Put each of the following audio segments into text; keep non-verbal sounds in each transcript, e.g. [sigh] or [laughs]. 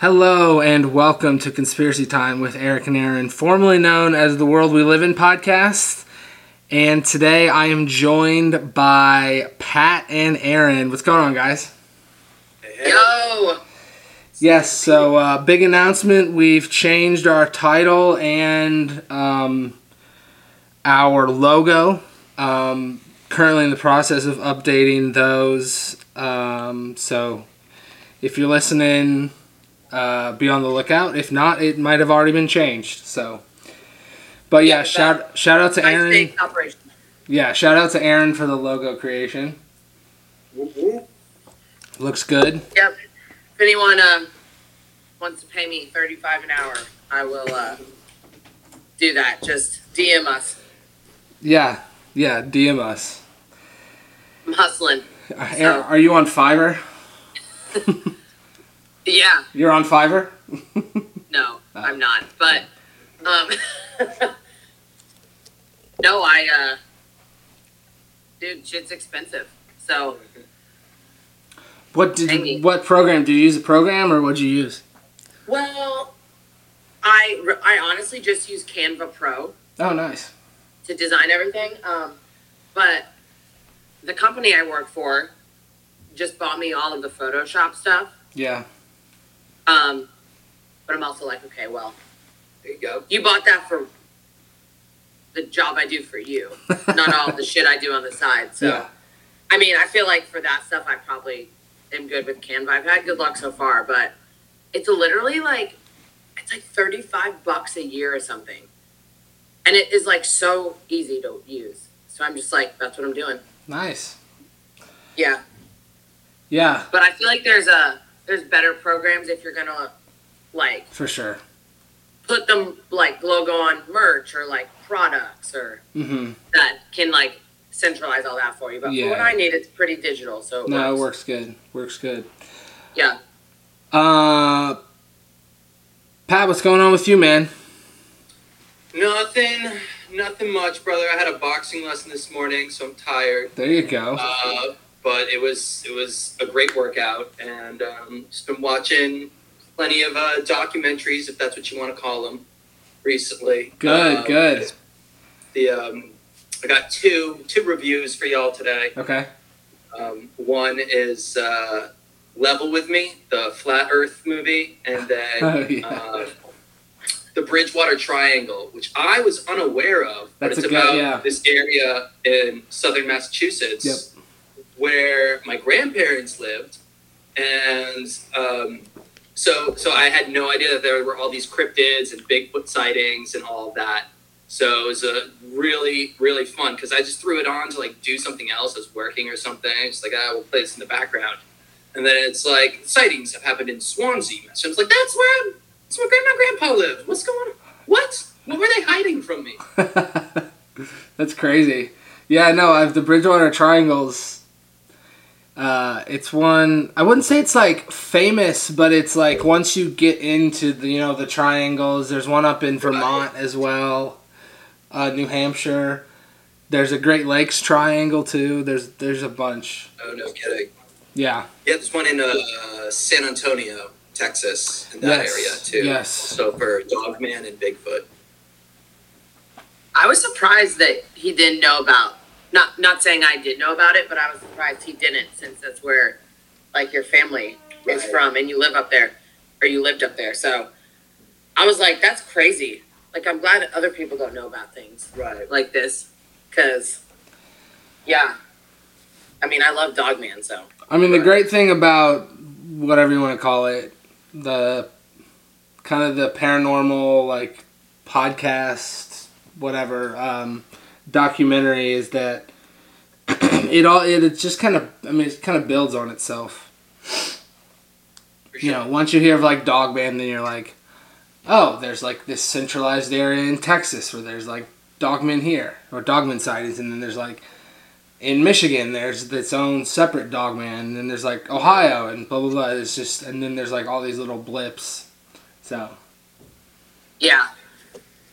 Hello and welcome to Conspiracy Time with Eric and Erin, formerly known as the World We Live in podcast. And today I am joined by Pat and Erin. What's going on, guys? Yo! Yes, so uh, big announcement. We've changed our title and um, our logo. Um, currently in the process of updating those. Um, so if you're listening, uh, be on the lookout. If not, it might have already been changed. So, but yeah, Yeah, shout shout out to Erin. Yeah, shout out to Erin for the logo creation. Looks good. Yep. If anyone uh, wants to pay me thirty-five an hour, I will uh, do that. Just DM us. Yeah, yeah. DM us. I'm hustling. Uh, Erin, are you on Fiverr? [laughs] [laughs] Yeah. You're on Fiverr. [laughs] No, I'm not. But um, [laughs] no, I uh, dude, shit's expensive. So What did you, what program did you use? A program or what'd you use? well, I I honestly just use Canva Pro. Oh, nice. to design everything. Um, but the company I work for just bought me all of the Photoshop stuff. Yeah. Um, but I'm also like, okay, well, There you go. you bought that for the job I do for you, not all the shit I do on the side. So, Yeah. I mean, I feel like for that stuff, I probably am good with Canva. I've had good luck so far, but it's literally like it's like 35 bucks a year or something. And it is like so easy to use. So I'm just like, that's what I'm doing. Nice. Yeah. Yeah, But I feel like there's a there's better programs if you're gonna like for sure. put them like logo on merch or like products or Mm-hmm. that can like centralize all that for you. But Yeah. for what I need, it's pretty digital. So it No, it works. works good. Works good. Yeah. Uh, Pat, what's going on with you, man? Nothing, nothing much, brother. I had a boxing lesson this morning, so I'm tired. There you go. Uh, but it was it was a great workout, and um, just been watching plenty of uh, documentaries, if that's what you want to call them, recently. Good, Um, good. The um, I got two two reviews for y'all today. Okay. Um, one is uh, Level with Me, the Flat Earth movie, and then [laughs] Oh, yeah. uh, the Bridgewater Triangle, which I was unaware of, but That's it's a good- about yeah. this area in southern Massachusetts Yep. Where my grandparents lived, and um, so so I had no idea that there were all these cryptids and Bigfoot sightings and all of that. So it was a really really fun because I just threw it on to like do something else. I was working or something. Just like ah, we'll play this in the background, and then it's like sightings have happened in Swansea. So I was like, that's where I'm, that's where grandma and grandpa lived. What's going on? What? What were they hiding from me? [laughs] That's crazy. Yeah, no, I've the Bridgewater Triangles. Uh, it's one. I wouldn't say it's like famous, but it's like once you get into the you know the triangles. There's one up in Vermont as well, uh, New Hampshire. There's a Great Lakes Triangle too. There's there's a bunch. Oh no, kidding. Yeah. Yeah, there's one in uh, San Antonio, Texas, in that Yes, area too. yes. So for Dogman and Bigfoot. I was surprised that he didn't know about. Not not saying I did know about it, but I was surprised he didn't, since that's where like your family is Right. from, and you live up there, or you lived up there. So I was like, that's crazy. Like I'm glad that other people don't know about things Right. like this, because yeah, I mean I love Dogman, so I mean, the Right. great thing about whatever you want to call it, the kind of the paranormal like podcast, whatever um, documentary is that [clears throat] it all it, it just kind of I mean it kind of builds on itself. For You know, once you hear of like Dog Dogman, then you're like, oh, there's like this centralized area in Texas where there's like dogmen here or dogman sightings, and then there's like in Michigan there's its own separate dogman, and then there's like Ohio and blah blah blah. It's just and then there's like all these little blips. So yeah.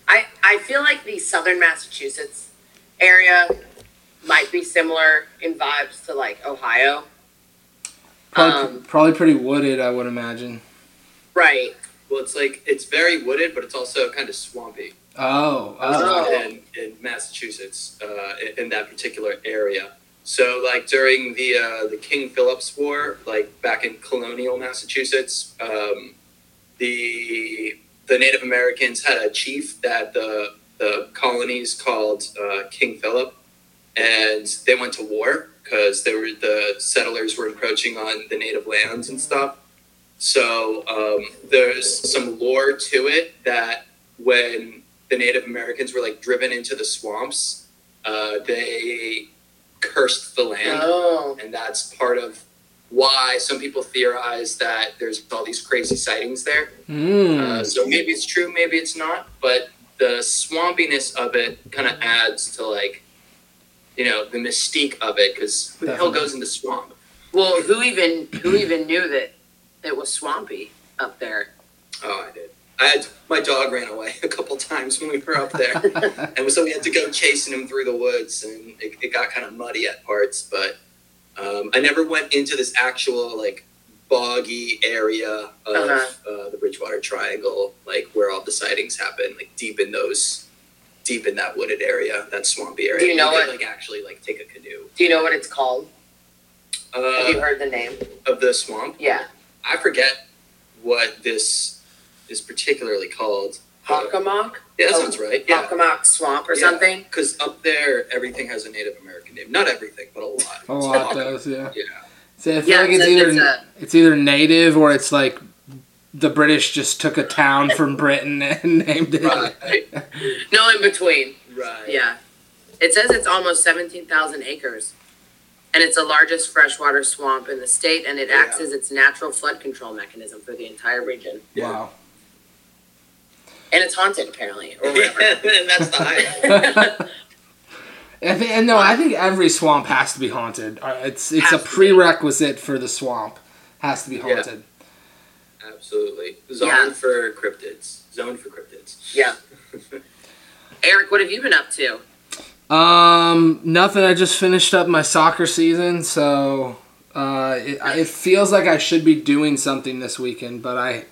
I I feel like the southern Massachusetts area might be similar in vibes to like Ohio. probably Um, probably pretty wooded, I would imagine. Right. Well, it's like it's very wooded, but it's also kind of swampy. Oh, oh. In, in Massachusetts, uh, in, in that particular area. So, like during the uh, the King Philip's War, like back in colonial Massachusetts, um, the the Native Americans had a chief that the the colonies called uh, King Philip, and they went to war because they were the settlers were encroaching on the native lands and stuff. So um, there's some lore to it that when the Native Americans were like driven into the swamps, uh, they cursed the land, Oh. and that's part of why some people theorize that there's all these crazy sightings there. Mm. Uh, so maybe it's true, maybe it's not, but the swampiness of it kind of adds to like, you know, the mystique of it because who the hell goes into swamp? Well, who even who even knew that it was swampy up there? Oh, I did. I had my dog ran away [laughs] a couple times when we were up there, [laughs] and so we had to go chasing him through the woods, and it, it got kind of muddy at parts. But um, I never went into this actual like boggy area of Uh-huh. uh, the Bridgewater Triangle, like where all the sightings happen, like deep in those, deep in that wooded area, that swampy area. Do you know could, what- Like actually, like take a canoe. Do you know what it's called? Have you Uh, heard the name? of the swamp, Yeah. I forget what this is particularly called. Uh, yeah, that Oh, sounds right. Yeah. Hockomock Swamp or Yeah. something? Because up there, everything has a Native American name. Not everything, but a lot. A lot [laughs] does, yeah. Yeah. See, I feel Yeah, like it's it's either it's a- it's either native or it's like the British just took a town from Britain [laughs] and named it. Right. No, in between. Right. Yeah. It says it's almost 17,000 acres. And it's the largest freshwater swamp in the state, and it acts Yeah. as its natural flood control mechanism for the entire region. Yeah. Wow. And it's haunted, apparently, or [laughs] whatever. and that's the [laughs] highlight. I think, and no, I think every swamp has to be haunted. Uh, It's it's a Has to be. prerequisite for the swamp. Has to be Yeah. haunted. Absolutely. Zone Yeah. for cryptids. Zone for cryptids. yeah. [laughs] Eric, what have you been up to? Um, nothing. I just finished up my soccer season, so uh, it, it feels like I should be doing something this weekend, but I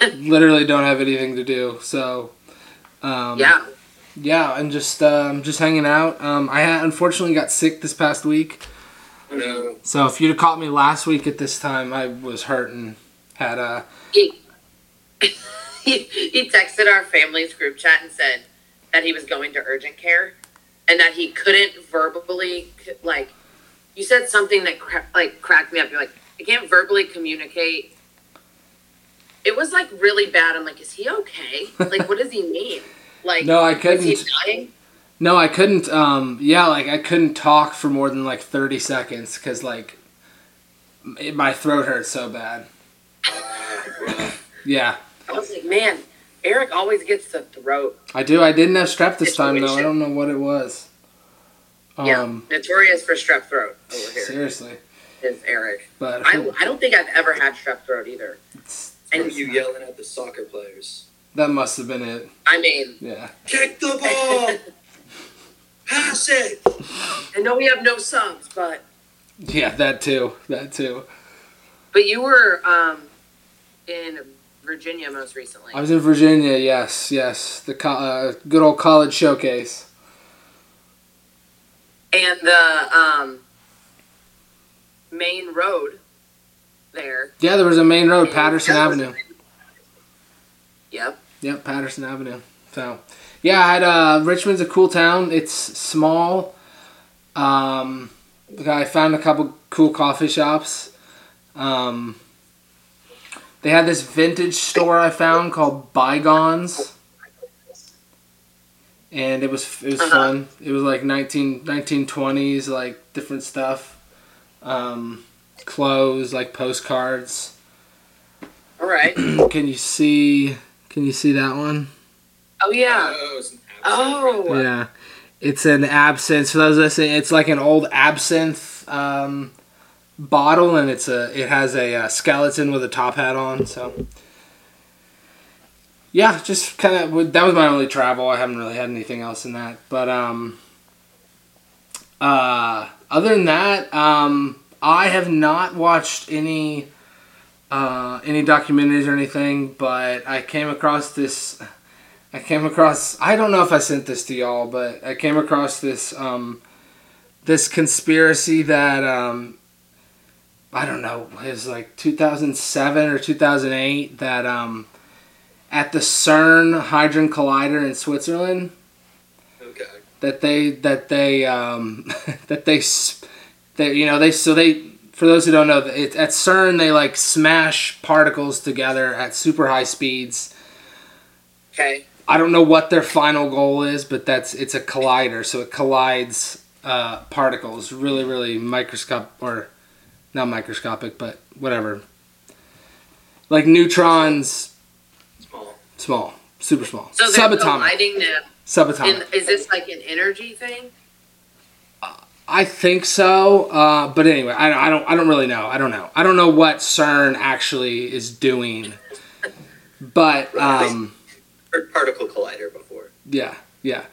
[laughs] literally don't have anything to do. So, um, yeah. Yeah, I'm just um, just hanging out. Um, I had, unfortunately got sick this past week, No. so if you'd have caught me last week at this time, I was hurt and had a He, [laughs] he, he texted our family's group chat and said that he was going to urgent care and that he couldn't verbally, like, you said something that cra- like cracked me up. You're like, I can't verbally communicate. It was like really bad. I'm like, is he okay? Like, what does he mean? Like, no, I is he couldn't. dying? No, I couldn't. Um, yeah, like I couldn't talk for more than like thirty seconds because like it, my throat hurt so bad. [laughs] Yeah, I was like, man, Eric always gets the throat. I do. I didn't have strep this time though. I don't know what it was. yeah, Um, notorious for strep throat over here seriously, is Eric. but I, I don't think I've ever had strep throat either. it's- And you yelling at the soccer players. That must have been it. I mean, Yeah. Kick the ball! [laughs] Pass it! I know we have no subs, but Yeah, that too. That too. but you were um in Virginia most recently. I was in Virginia. Yes, yes. The co- uh, good old college showcase. and the um main road there. Yeah, there was a main road, Patterson Avenue. Yep. Yep, Patterson Avenue. So, yeah, I had uh, Richmond's a cool town. It's small. Um, I found a couple cool coffee shops. Um, they had this vintage store I found called Bygones, and it was it was Uh-huh. fun. It was like 19, 1920s, like different stuff, um, clothes, like postcards. All right. [clears throat] Can you see? Can you see that one? Oh yeah. Oh, it's an Oh. Yeah, it's an absinthe. For those listening, it's like an old absinthe um, bottle, and it's a it has a, uh skeleton with a top hat on. So, yeah, just kind of that was my only travel. I haven't really had anything else in that, but um, uh, other than that, um, I have not watched any uh, any documentaries or anything, but I came across this. I came across. I don't know if I sent this to y'all, but I came across this um, this conspiracy that um, I don't know it was like 2007 or 2008 that um, at the CERN Hadron Collider in Switzerland Okay. that they that they um, [laughs] that they that you know they so they for those who don't know it, at CERN they like smash particles together at super high speeds. Okay. I don't know what their final goal is, but that's it's a collider, so it collides uh, particles really really microscopic or not microscopic, but whatever. Like neutrons, Small. small, super small, So they're subatomic, colliding them. subatomic. In, is this like an energy thing? I think so, uh, but anyway, I, I don't. I don't really know. I don't know. I don't know what CERN actually is doing, but um, Heard particle collider before. yeah, yeah.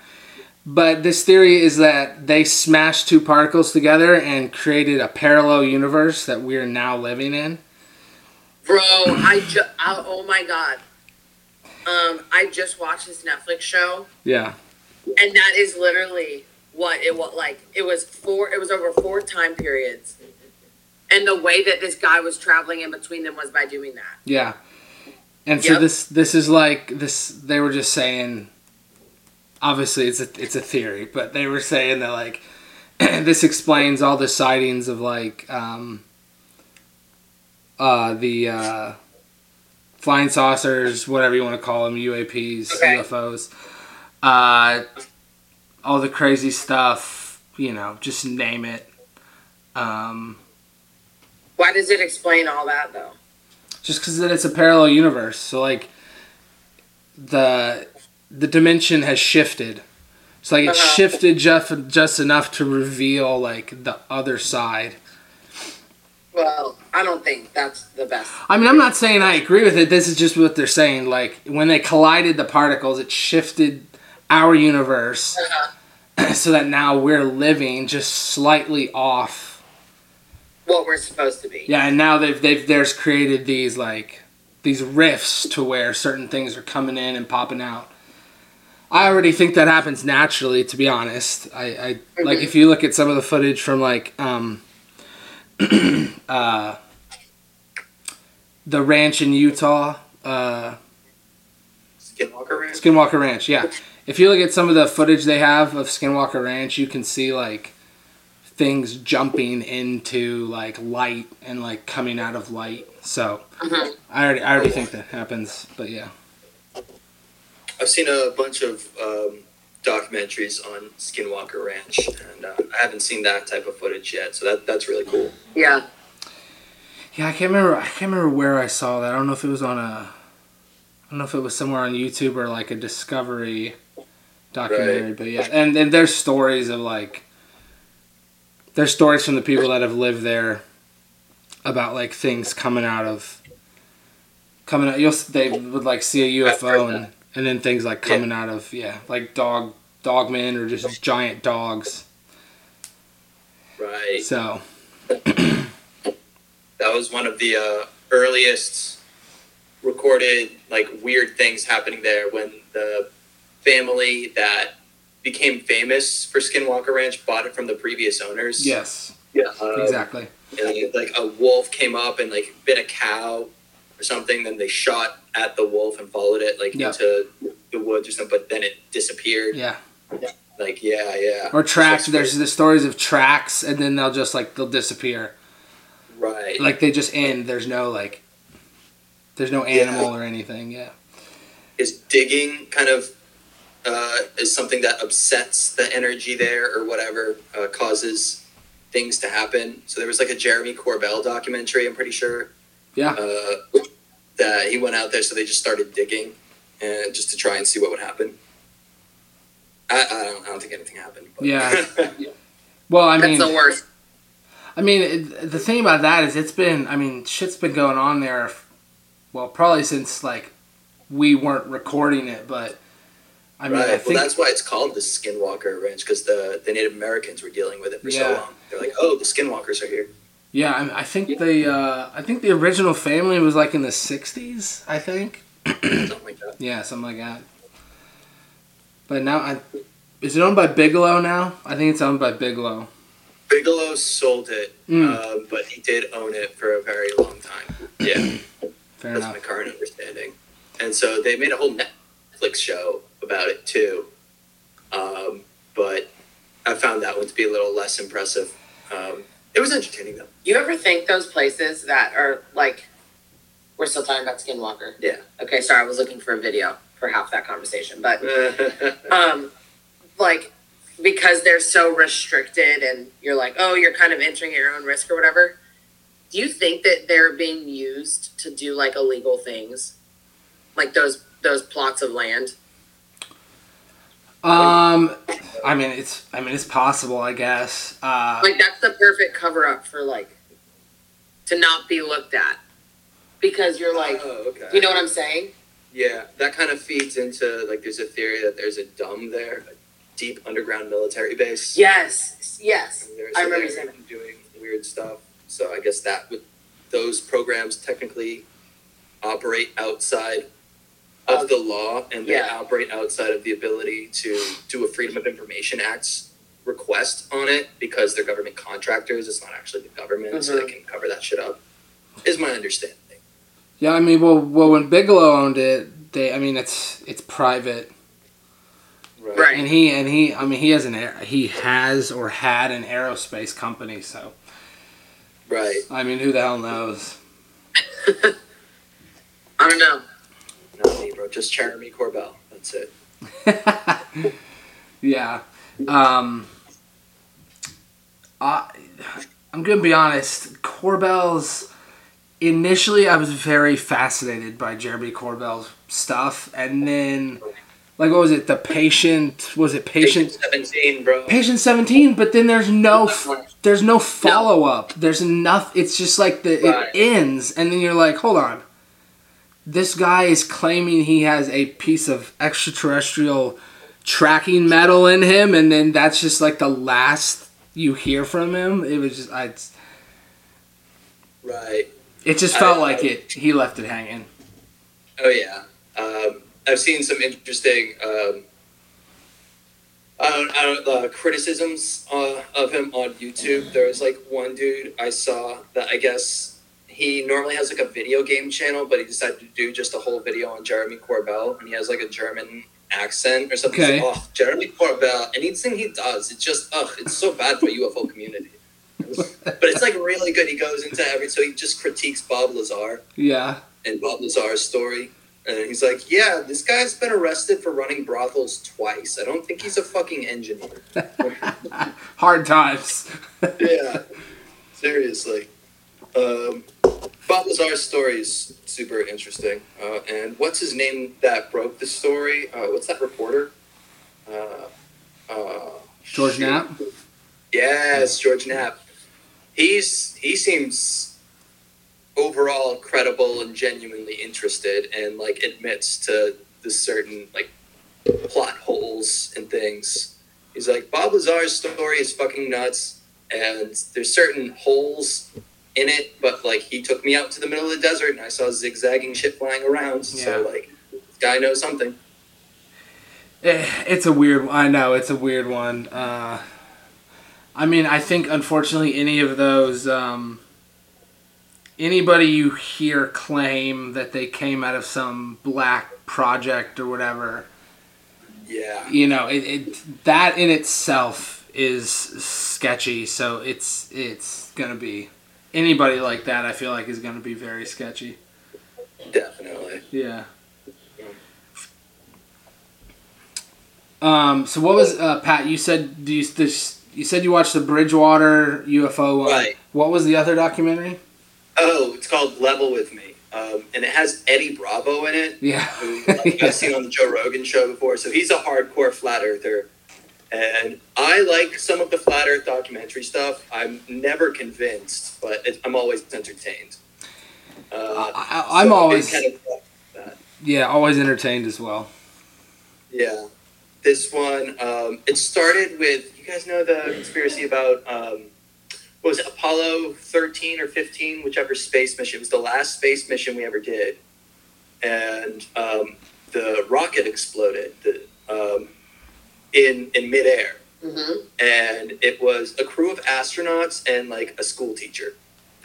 But this theory is that they smashed two particles together and created a parallel universe that we are now living in. Bro, I just, oh my god. Um, I just watched this Netflix show, Yeah, and that is literally what it was like. It was four, it was over four time periods. And the way that this guy was traveling in between them was by doing that. yeah. And so Yep. this this is like this. They were just saying. Obviously, it's a it's a theory, but they were saying that like [clears throat] this explains all the sightings of like um, uh, the uh, flying saucers, whatever you want to call them, UAPs, Okay. UFOs, uh, all the crazy stuff. You know, just name it. Um, Why does it explain all that though? just because it's a parallel universe, so like the the dimension has shifted. So like it Uh-huh. shifted just just enough to reveal like the other side. Well, I don't think that's the best. I mean, I'm not saying I agree with it. This is just what they're saying. Like when they collided the particles, it shifted our universe [clears throat] so that now we're living just slightly off. What we're supposed to be. Yeah, and now they've they've there's created these like these rifts to where certain things are coming in and popping out. I already think that happens naturally, to be honest. I, I like if you look at some of the footage from like um, [clears throat] uh, the ranch in Utah, uh, Skinwalker Ranch. Skinwalker Ranch. Yeah, if you look at some of the footage they have of Skinwalker Ranch, you can see like things jumping into like light and like coming out of light. So Mhm. I already I already think that happens. But yeah, I've seen a bunch of um, documentaries on Skinwalker Ranch, and uh, I haven't seen that type of footage yet. So that that's really cool. Yeah. yeah. I can't remember. I can't remember where I saw that. I don't know if it was on a. I don't know if it was somewhere on YouTube or like a Discovery documentary. But yeah, and and there's stories of like. There's stories from the people that have lived there about like things coming out of coming out you'll they would like see a UFO and and then things like coming out of yeah like dog dogmen or just giant dogs Right. so [clears throat] That was one of the uh, earliest recorded like weird things happening there when the family that became famous for Skinwalker Ranch bought it from the previous owners. yes Yeah. Um, exactly and, like a wolf came up and like bit a cow or something. Then they shot at the wolf and followed it like Yeah. into the woods or something. But then it disappeared. yeah Like yeah, yeah. or tracks there's the stories of tracks and then they'll just like they'll disappear right. like they just end there's no like there's no animal or anything yeah is digging kind of uh, is something that upsets the energy there or whatever uh, causes things to happen. So there was like a Jeremy Corbell documentary, I'm pretty sure, yeah uh, that he went out there, so they just started digging and just to try and see what would happen. I, I, don't, I don't think anything happened. But. Yeah. [laughs] well i mean, That's the worst. I mean, it, the thing about that is it's been, I mean, shit's been going on there, well, probably since, like, we weren't recording it, but, I mean, right. I think, well, that's why it's called the Skinwalker Ranch because the, the Native Americans were dealing with it for so long. They're like, oh, the Skinwalkers are here. Yeah, I, I think the uh, I think the original family was like in the '60s. I think. Something like that. Yeah, something like that. But now, I, is it owned by Bigelow now? I think it's owned by Bigelow. Bigelow sold it, Mm. um, but he did own it for a very long time. Yeah, Fair that's enough. my current understanding. And so they made a whole Netflix show about it too. Um, but I found that one to be a little less impressive. Um, it was entertaining though. You ever think those places that are like, we're still talking about Skinwalker? Yeah. Okay, sorry, I was looking for a video for half that conversation, but [laughs] um, like because they're so restricted and you're like, oh, you're kind of entering at your own risk or whatever. Do you think that they're being used to do like illegal things, like those those plots of land? Um, I mean, it's I mean, it's possible, I guess. Uh, Like that's the perfect cover up for like to not be looked at because you're like, oh, okay. you know what I'm saying? Yeah, that kind of feeds into like there's a theory that there's a dumb there, a deep underground military base. Yes, yes. I remember you saying that. doing weird stuff. So I guess that would those programs technically operate outside of Of- the law and they yeah. operate outside of the ability to do a Freedom of Information Act request on it because they're government contractors. It's not actually the government, so they Mhm. can cover that shit up. Is my understanding. yeah, I mean, well, well, when Bigelow owned it, they, I mean, it's it's private, Right. and he and he, I mean, he has an air, he has or had an aerospace company, so Right. I mean, who the hell knows? [laughs] I don't know. Not me, bro. Just Jeremy Corbell. That's it. [laughs] yeah. Um, I, I'm gonna be honest. Corbell's initially, I was very fascinated by Jeremy Corbell's stuff, and then, like, what was it? The patient was it patient? Seventeen, bro. Patient 17, but then there's no there's no follow up. There's enough. It's just like the Right. it ends, and then you're like, hold on. This guy is claiming he has a piece of extraterrestrial tracking metal in him, and then that's just like the last you hear from him. It was just I. Right. It just I- felt like it. He left it hanging. Oh yeah, um, I've seen some interesting um, I don't, I don't, uh, criticisms uh, of him on YouTube. There was like one dude I saw that I guess he normally has like a video game channel, but he decided to do just a whole video on Jeremy Corbell, and he has like a German accent or something. Okay. like, oh, Jeremy Corbell, anything he does, it's just ugh, it's so bad for UFO community. but it's like really good. He goes into every so he just critiques Bob Lazar Yeah. and Bob Lazar's story. And he's like, yeah, this guy's been arrested for running brothels twice. I don't think he's a fucking engineer. [laughs] Hard times. yeah, seriously. Um, Bob Lazar's story is super interesting. Uh, and what's his name that broke the story? Uh, what's that reporter? Uh, uh, George shoot. Knapp. Yes, George Knapp. He's he seems overall credible and genuinely interested, and like admits to the certain like plot holes and things. He's like Bob Lazar's story is fucking nuts, and there's certain holes in it, but like he took me out to the middle of the desert and I saw zigzagging shit flying around. So like, guy knows something. Eh, It's a weird. I know it's a weird one. Uh, I mean, I think unfortunately any of those, um, anybody you hear claim that they came out of some black project or whatever, Yeah. you know, it, it that in itself is sketchy. So it's it's gonna be anybody like that. I feel like is gonna be very sketchy. Definitely. Yeah. Um. So what was uh, Pat? You said do you this? You said you watched the Bridgewater UFO one. Right. What was the other documentary? Oh, it's called Level with Me, um, and it has Eddie Bravo in it, Yeah. who like, I've seen on the Joe Rogan show before. So he's a hardcore flat earther, and I like some of the flat Earth documentary stuff. I'm never convinced, but I'm always entertained. Uh, I, I'm so always kind of yeah always entertained as well. yeah. This one, um, it started with you guys know the conspiracy about um, what was it, Apollo 13 or 15, whichever space mission. It was the last space mission we ever did. And um, the rocket exploded the, um, in, in midair. Mm-hmm. And it was a crew of astronauts and like a school teacher.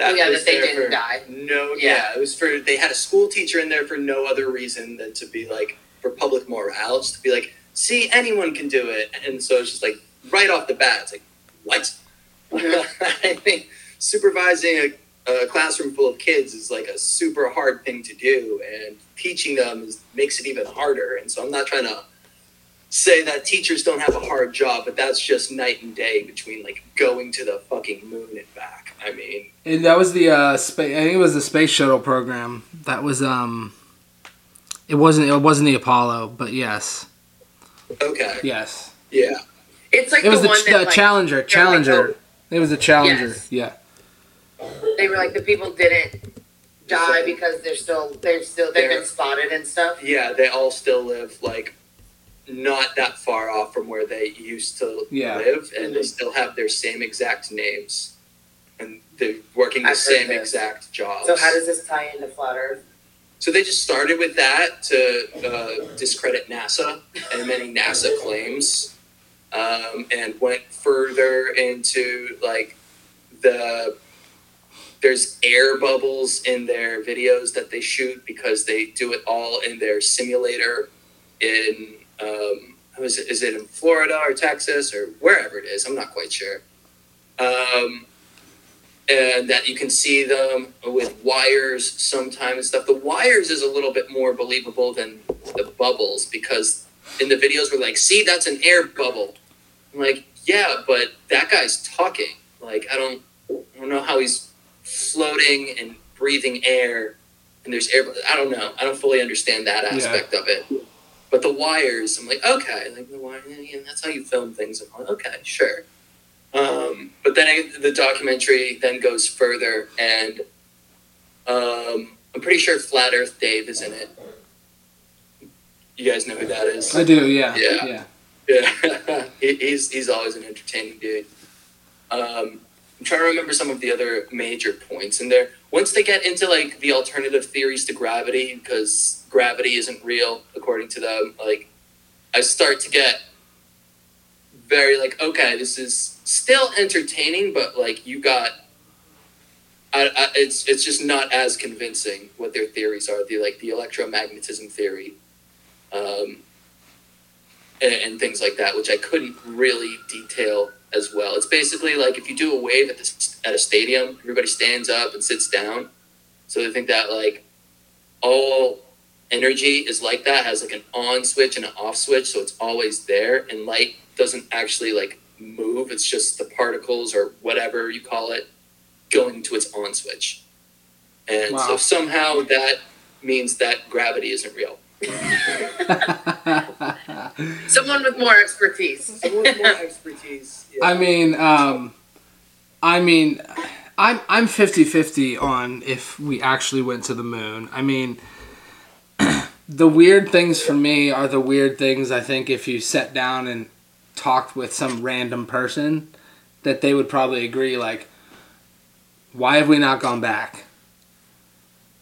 Oh, yeah, that they didn't die. No, Yeah. yeah. it was for, they had a school teacher in there for no other reason than to be like, for public morale, just to be like, see, anyone can do it. And so it's just like, right off the bat, it's like, what? [laughs] I think supervising a, a classroom full of kids is like a super hard thing to do, and teaching them is, makes it even harder. And so I'm not trying to say that teachers don't have a hard job, but that's just night and day between like going to the fucking moon and back. I mean, And that was the uh, space. I think it was the space shuttle program. That was um. It wasn't. It wasn't the Apollo, but yes, okay, yes. yeah, It's like It was the, the, one ch- that the like, Challenger. they're like, Challenger. It was the Challenger. Yes. Yeah. they were like the people didn't die because they're still they're still they've They're- been spotted and stuff. yeah. They all still live like not that far off from where they used to Yeah. live, and they Mhm. still have their same exact names, and they're working the I've same this. exact jobs. So how does this tie into flat Earth? So they just started with that to uh, discredit NASA and many NASA claims, um, and went further into like the there's air bubbles in their videos that they shoot because they do it all in their simulator in um, is it, is it in Florida or Texas or wherever it is? I'm not quite sure. Um, and that you can see them with wires sometimes and stuff. The wires is a little bit more believable than the bubbles because in the videos we're like, see, that's an air bubble. I'm like, yeah, but that guy's talking. Like, I don't, I don't know how he's floating and breathing air, and there's air. I don't know. I don't fully understand that aspect of it. But the wires, I'm like, okay, like the wire, yeah, that's how you film things. I'm like, okay, sure. Um, but then I, the documentary then goes further, and um, I'm pretty sure Flat Earth Dave is in it. You guys know who that is? I do. Yeah. Yeah. Yeah. Yeah, [laughs] he, he's he's always an entertaining dude. Um, I'm trying to remember some of the other major points in there. Once they get into like the alternative theories to gravity, because gravity isn't real according to them, like I start to get very like, okay, this is still entertaining, but like you got. I, I, it's it's just not as convincing what their theories are. The like the electromagnetism theory, um, and, and things like that, which I couldn't really detail as well. It's basically like if you do a wave at the, at a stadium, everybody stands up and sits down. So they think that like all energy is like that, has like an on switch and an off switch, so it's always there. And light doesn't actually like move; it's just the particles or whatever you call it going to its on switch. And Wow. so somehow that means that gravity isn't real. [laughs] [laughs] Someone with more expertise. [laughs] Someone with more expertise. yeah. I mean, um, I mean, I'm I'm 50-50 on if we actually went to the moon. I mean, [clears throat] the weird things for me are the weird things. I think if you sat down and talked with some random person, that they would probably agree. Like, why have we not gone back?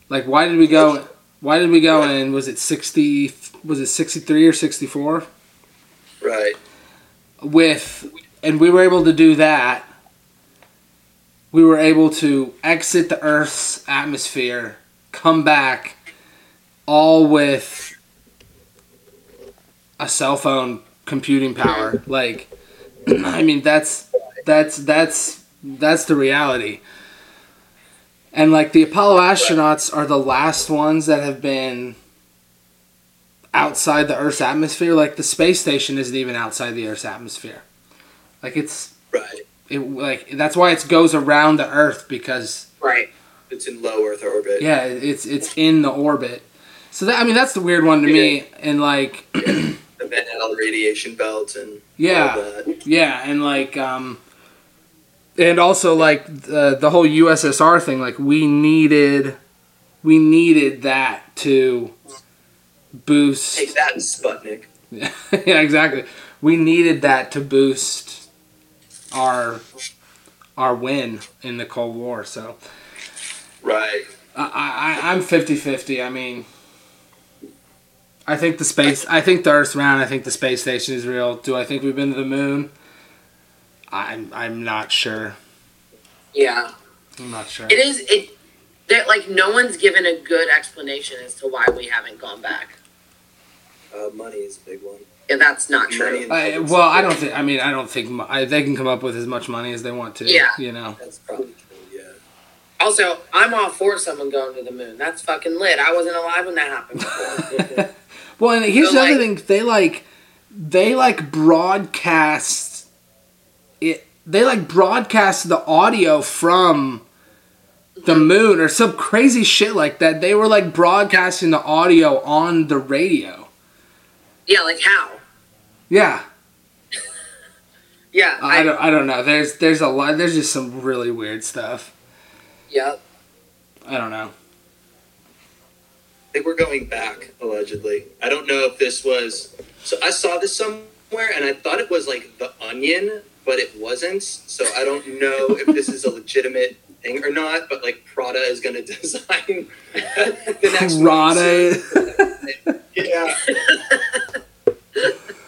Like, why did we go? Why did we go? And was it sixty? Was it sixty three or sixty four? right. with and we were able to do that we were able to exit the earth's atmosphere come back all with a cell phone computing power like [clears throat] i mean that's that's that's that's the reality and like the apollo astronauts are the last ones that have been outside the earth's atmosphere like the space station isn't even outside the earth's atmosphere like it's Right. it like that's why it goes around the earth because Right. It's in low Earth orbit. yeah it's it's in the orbit so that i mean that's the weird one to me and like [clears throat] The Van Allen radiation belt and Yeah. all yeah and like um and also like the the whole ussr thing like we needed we needed that to boost Take that, Sputnik. [laughs] yeah, exactly. We needed that to boost our our win in the Cold War. So Right. I, I I'm 50-50. I mean, I think the space. I think the Earth's round. I think the space station is real. Do I think we've been to the moon? I'm I'm not sure. Yeah. I'm not sure. It is it that like no one's given a good explanation as to why we haven't gone back. Uh, money is a big one. And that's not true. and I, well, I don't think. I mean, I don't think I, they can come up with as much money as they want to. Yeah. You know. That's probably true. Yeah. Also, I'm all for someone going to the moon. That's fucking lit. I wasn't alive when that happened before. [laughs] Well, and here's So, the other like- thing. They like, they like broadcast it. They like broadcast the audio from the moon or some crazy shit like that. They were like broadcasting the audio on the radio. Yeah, like how? Yeah, Yeah, uh, I I, don't. I don't know. There's there's a lot. There's just some really weird stuff. Yep. I don't know. I think we're going back, allegedly. I don't know if this was. So I saw this somewhere and I thought it was like The Onion, but it wasn't. So I don't know [laughs] if this is a legitimate thing or not, but like Prada is going [laughs] to design the next one. Rada. [laughs] Yeah.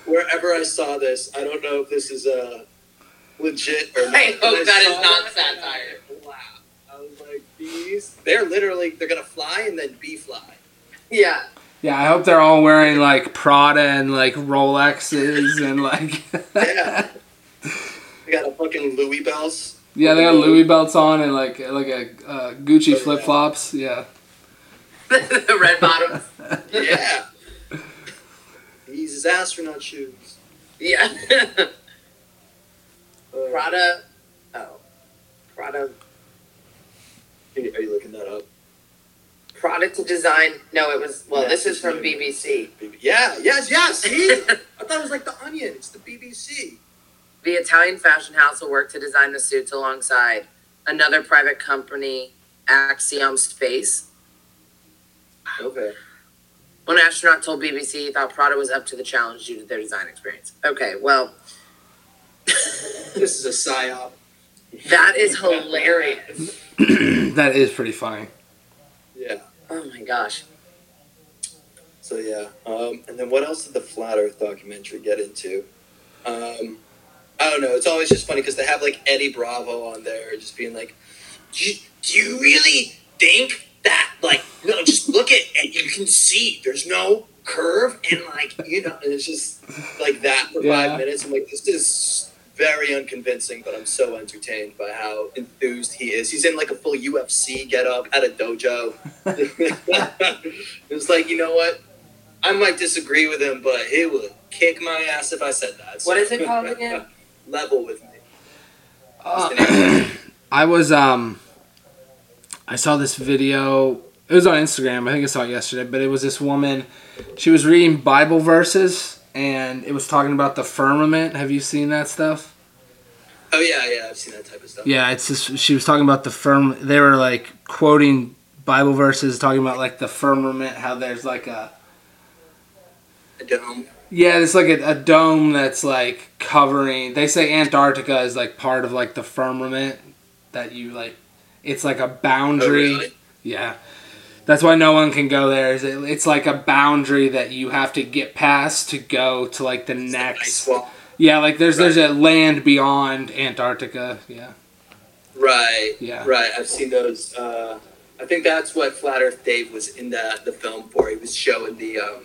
Wherever I saw this, I don't know if this is uh, legit or not. I hope When that is not satire. I laughed. I was like, these, they're literally, they're going to fly and then be fly. Yeah. Yeah, I hope they're all wearing like Prada and like Rolexes and like. [laughs] Yeah. They got a fucking Louis bells. Yeah, they got Louis belts on and like like a uh, Gucci Oh, flip flops. Yeah. [laughs] the red bottoms. [laughs] Yeah. These is astronaut shoes. Yeah. [laughs] Prada. Oh. Prada. are you looking that up? Prada to design. No, it was. Well, Yeah, this is from new. BBC. Yeah, yes, yes. See? [laughs] I thought it was like the Onion. It's the BBC. The Italian fashion house will work to design the suits alongside another private company, Axiom Space. Okay. One astronaut told BBC he thought Prada was up to the challenge due to their design experience. Okay, well, This is a psyop. that is hilarious. [clears throat] that is pretty funny. Yeah. Oh my gosh. So yeah. Um, and then what else did the Flat Earth documentary get into? Um, I don't know. It's always just funny because they have like Eddie Bravo on there, just being like, "Do you, do you really think that? Like, no, just look at and you can see there's no curve and like you know, and it's just like that for Yeah. five minutes. I'm like, this is very unconvincing, but I'm so entertained by how enthused he is. He's in like a full UFC get up at a dojo. [laughs] it's like, you know what? I might disagree with him, but he would kick my ass if I said that. What is it called again? [laughs] Level with me. Uh, [clears throat] I was um, I saw this video. It was on Instagram. I think I saw it yesterday. But it was this woman. She was reading Bible verses, and it was talking about the firmament. Have you seen that stuff? Oh yeah, yeah, I've seen that type of stuff. Yeah, it's just she was talking about the firm. They were like quoting Bible verses, talking about like the firmament, how there's like a A dome. yeah, it's like a, a dome that's like covering. They say Antarctica is like part of like the firmament that you like. It's like a Oh, boundary. really? Yeah, that's why no one can go there. Is it, it's like a boundary that you have to get past to go to like the It's next. Ice wall. Yeah, like there's there's a land beyond Antarctica. Yeah, Right. yeah. Right. I've seen those. Uh, I think that's what Flat Earth Dave was in the the film for. He was showing the um,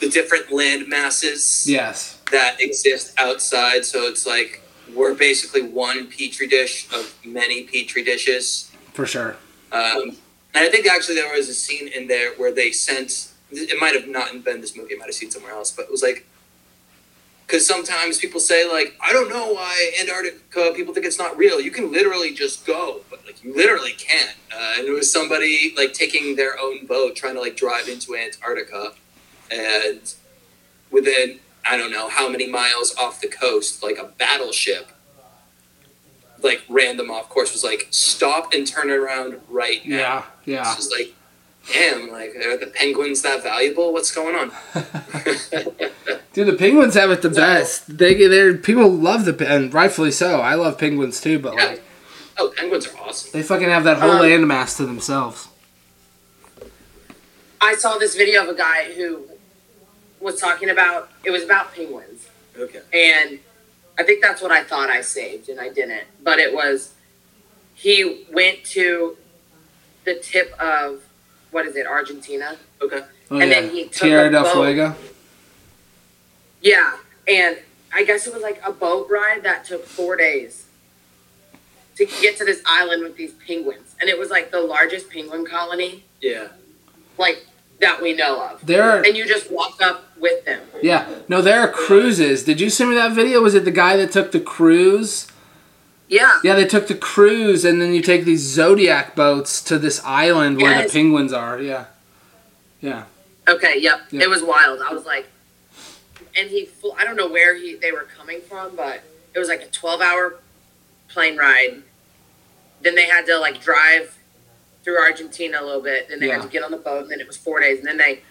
the different land masses Yes. that exist outside. So it's like we're basically one petri dish of many petri dishes. For sure. Um, and I think actually there was a scene in there where they sent. It might have not been this movie. I might have seen somewhere else, but it was like because sometimes people say like I don't know why Antarctica people think it's not real. You can literally just go, but like you literally can't. Uh, and it was somebody like taking their own boat trying to like drive into Antarctica, and within I don't know how many miles off the coast, like a battleship like ran them off course was like stop and turn around right now. Yeah. Yeah. It's just like damn, like are the penguins that valuable? What's going on? [laughs] Dude, the penguins have it the best. They they people love the and rightfully so. I love penguins too, but Yeah. like Oh, penguins are awesome. they fucking have that whole Um, landmass to themselves. I saw this video of a guy who was talking about it was about penguins. Okay. And I think that's what I thought I saved and I didn't. But it was he went to the tip of what is it, Argentina? Okay. Oh, and yeah. then he took Tierra a del boat. Fuego. Yeah. And I guess it was like a boat ride that took four days to get to this island with these penguins. And it was like the largest penguin colony, Yeah. like that we know of. There are And you just walk up with them. yeah no there are cruises. Did you send me that video? Was it the guy that took the cruise? Yeah. Yeah, they took the cruise, and then you take these zodiac boats to this island where the penguins are. Yeah, yeah. Okay, yep. Yeah. It was wild. I was like, and he, I don't know where he they were coming from, but it was like a 12 hour plane ride. Then they had to like drive through Argentina a little bit. Then they Yeah. had to get on the boat, and then it was four days. And then they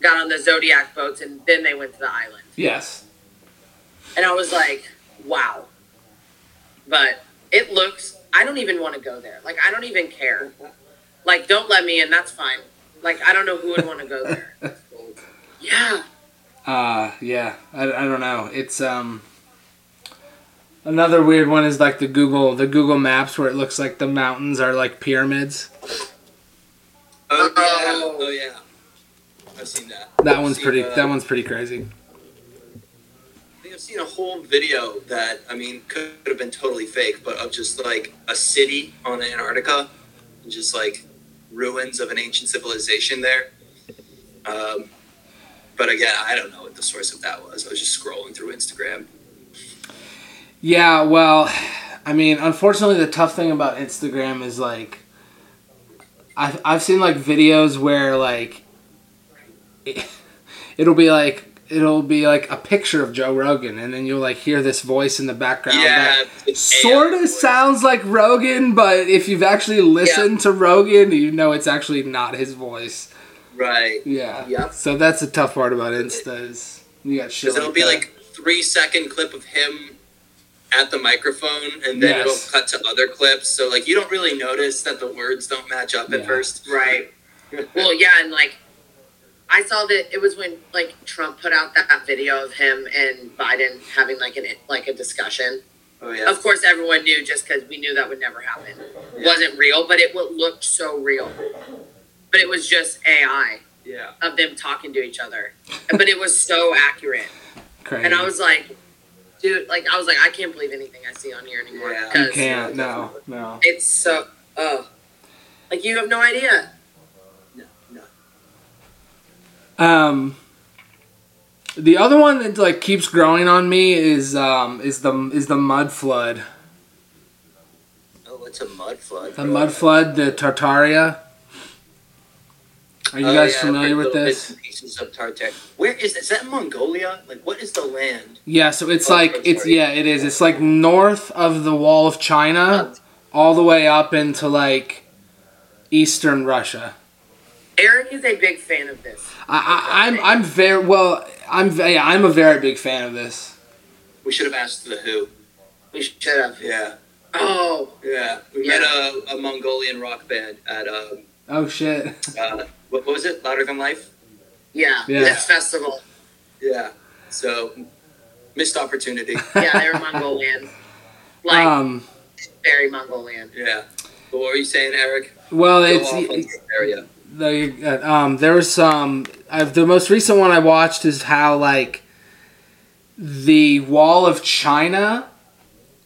got on the Zodiac boats, and then they went to the island. Yes. And I was like, wow. But it looks, I don't even want to go there. Like, I don't even care. Like, don't let me in. That's fine. Like, I don't know who would want to go there. [laughs] Yeah. Uh, yeah. I, I don't know. It's um. Another weird one is like the Google the Google Maps where it looks like the mountains are like pyramids. Oh, yeah. Oh yeah. I've seen that. That one's Seen, pretty. uh, That one's pretty crazy. I think I've seen a whole video that I mean could have been totally fake, but of just like a city on Antarctica, and just like ruins of an ancient civilization there. Um, but again, I don't know what the source of that was. I was just scrolling through Instagram. Yeah. Well, I mean, unfortunately, the tough thing about Instagram is like, I've I've seen like videos where like, it, [laughs] it'll be like it'll be like a picture of Joe Rogan, and then you'll like hear this voice in the background. that yeah, it's sort of sounds like Rogan, but if you've actually listened to Rogan, you know it's actually not his voice. right. Yeah. Yep. So that's the tough part about Insta is you got shit. Because it'll like be that. like three second clip of him at the microphone, and then Yes. it'll cut to other clips. So like you don't really notice that the words don't match up Yeah. at first. Right. [laughs] Well, yeah, and like I saw that it was when like Trump put out that video of him and Biden having like an like a discussion. Oh yeah. Of course, everyone knew just because we knew that would never happen. It Yeah. wasn't real, but it wa- looked so real. But it was just AI Yeah. of them talking to each other. but it was so accurate, [laughs] crazy. and I was like, dude, like I was like, I can't believe anything I see on here anymore Yeah. you can't. No. No. it's so. Oh, like you have no idea. No. No. Um. The other one that like keeps growing on me is um is the is the mud flood. Oh, what's a mud flood? The mud flood, the Tartaria. Are you Oh, guys yeah, familiar with this? Pieces of Tartar. Where is that? Is that Mongolia? Like, what is the land? Yeah, so it's Oh, like it's yeah, it is. It's like north of the wall of China, all the way up into like eastern Russia. Eric is a big fan of this. I, I, I'm I'm very well. I'm yeah, I'm a very big fan of this. We should have asked the Who. We should have. Yeah. Oh, Yeah. We Yeah. met a, a Mongolian rock band at um, Oh shit! uh, what, what was it? Louder Than Life. yeah, Yeah. this festival. Yeah. So missed opportunity. [laughs] Yeah, they were Mongolian. Like, Um, very Mongolian. yeah. But what were you saying, Eric? well, Go it's off area. the uh, um there was some uh, the most recent one I watched is how like the wall of China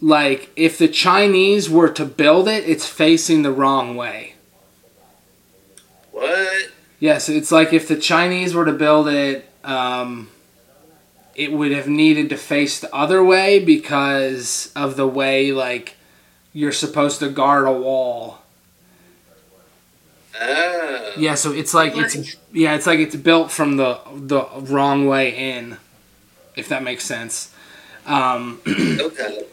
like if the Chinese were to build it it's facing the wrong way. What? Yes, it's like if the Chinese were to build it um it would have needed to face the other way because of the way like you're supposed to guard a wall. Ah. Yeah, so it's like it's yeah, it's like it's built from the the wrong way in, if that makes sense. Um, [clears throat] Okay.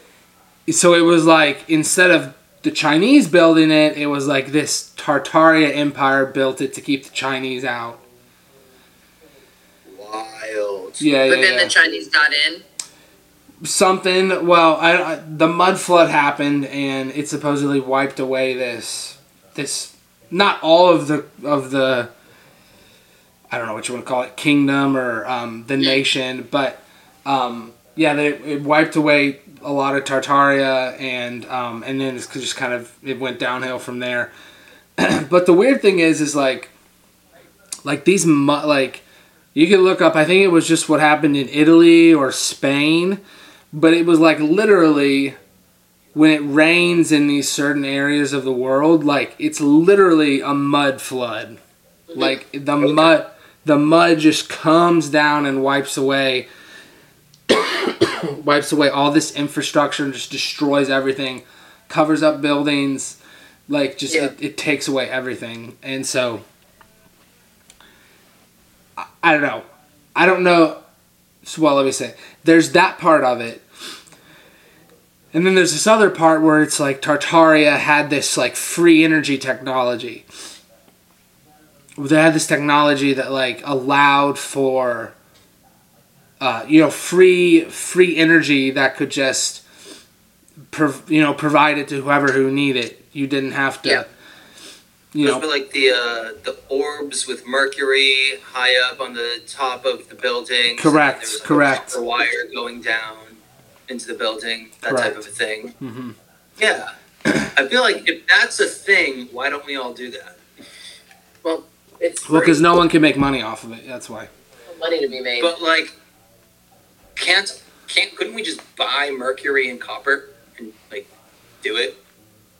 so it was like instead of the Chinese building it, it was like this Tartaria empire built it to keep the Chinese out. Wild. Yeah, But yeah, then yeah. the Chinese got in. something. Well, I, I the mud flood happened and it supposedly wiped away this this not all of the of the I don't know what you want to call it kingdom or um, the nation, but um, yeah, they, it wiped away a lot of Tartaria and um, and then it's just kind of it went downhill from there. [clears throat] but the weird thing is, is like like these mu- like you could look up. I think it was just what happened in Italy or Spain but it was like literally when it rains in these certain areas of the world like it's literally a mud flood like the [laughs] mud the mud just comes down and wipes away wipes away all this infrastructure and just destroys everything covers up buildings like just Yeah. it, it takes away everything. And so I, I don't know. I don't know so, well let me say there's that part of it. And then there's this other part where it's like tartaria had this like free energy technology. They had this technology that like allowed for uh, you know free free energy that could just prov- you know provide it to whoever who need it you didn't have to Yeah. you Those know were like the uh, the orbs with Mercury high up on the top of the building. Correct, There was, like, a correct. copper wire going down into the building. That type of a thing. Mm-hmm. Yeah, I feel like if that's a thing, why don't we all do that? Well, it's well because no one can make money off of it that's why money to be made. But like, can't can't couldn't we just buy Mercury and copper and like do it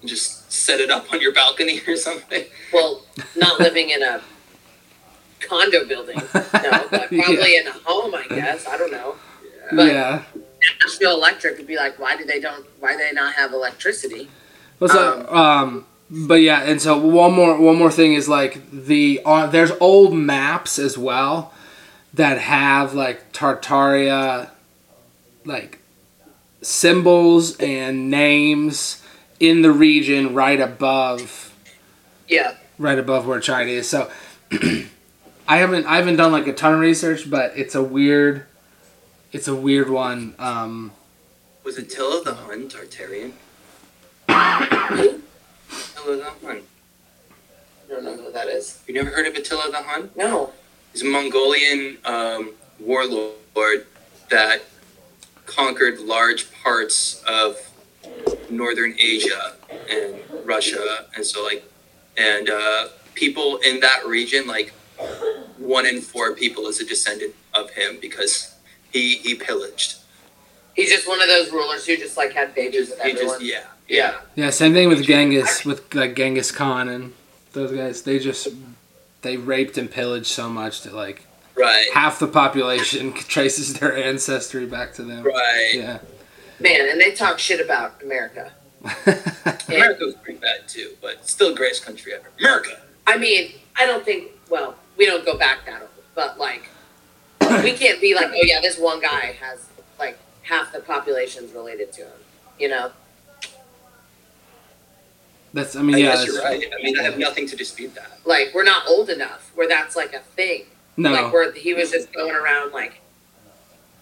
and just set it up on your balcony or something? well, not living in a condo building, no, [laughs] but probably in a home, I guess. I don't know. But yeah Nashville Electric would be like, why do they don't? Why do they not have electricity? Well, so, um, but yeah, and so one more one more thing is like the uh, there's old maps as well that have like Tartaria like symbols and names in the region right above Yeah, right above where China is. So [clears throat] I haven't I haven't done like a ton of research, but it's a weird it's a weird one. Um, Was Attila the Hun Tartarian? [coughs] Attila the Hun. I don't know who that is. You never heard of Attila the Hun? No. He's a Mongolian um, warlord that conquered large parts of northern Asia and Russia, and so like, and uh, people in that region, like one in four people is a descendant of him because he he pillaged. He's just one of those rulers who just like had babies with He everyone. just yeah yeah. Yeah, same thing with Genghis, with like Genghis Khan and those guys. They just they raped and pillaged so much that like right half the population [laughs] traces their ancestry back to them. right. Yeah. Man, and they talk shit about America. [laughs] America was pretty bad too, but still the greatest country ever. America. I mean, I don't think. Well, we don't go back that old, but like, [coughs] we can't be like, oh yeah, this one guy has like half the population's related to him. You know? That's I mean I yeah. guess you're right. I mean, I have nothing to dispute that. Like, we're not old enough where that's like a thing. No. Like, where he was just going around like